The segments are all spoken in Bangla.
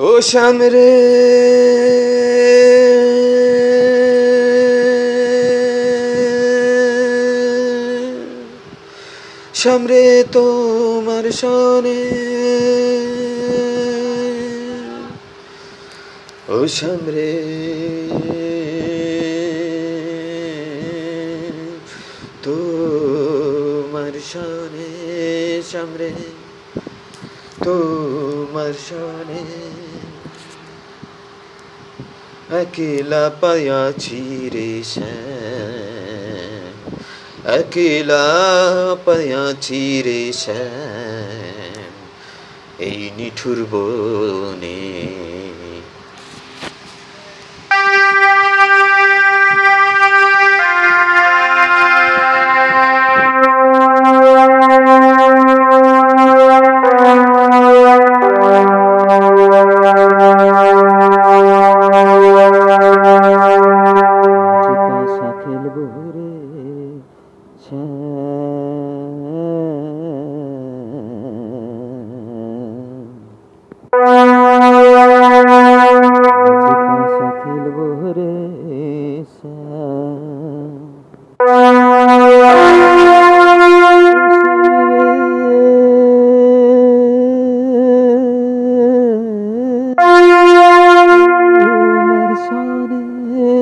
ও সামরে সামরে তোমার সনে ও সামরে তোমার সনে সামরে তোমার শোনে একলা পায়াছি রে একলা পায়াছি রে এই নিঠুর বনে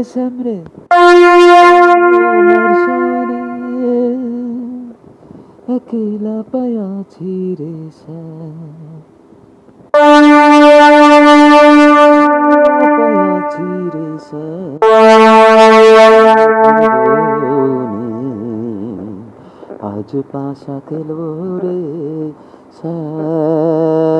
সনে একলা পায়াছি রে পায়াছি রে আজ পাশা খেলব রে শ্যাম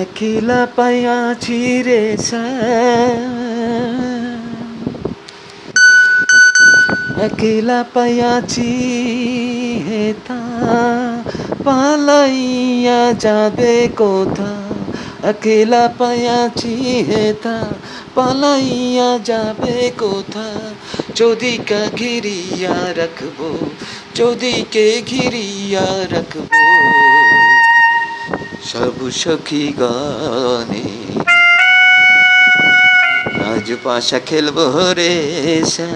একলা পায়াছি রে শ্যাম একলা পায়াছি হেতা পালাইয়া যাবে কোথা? একলা পায়াছি হেতা পালাইয়া যাবে কোথা? চৌদিকা ঘিরিয়া রাখব, চৌদিকে ঘিরিয়া রাখব। সব সখী গানে রাজপাশা পাশা খেলব রে শ্যাম।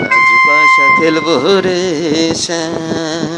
খেলব পাশা খেলব রে শ্যাম।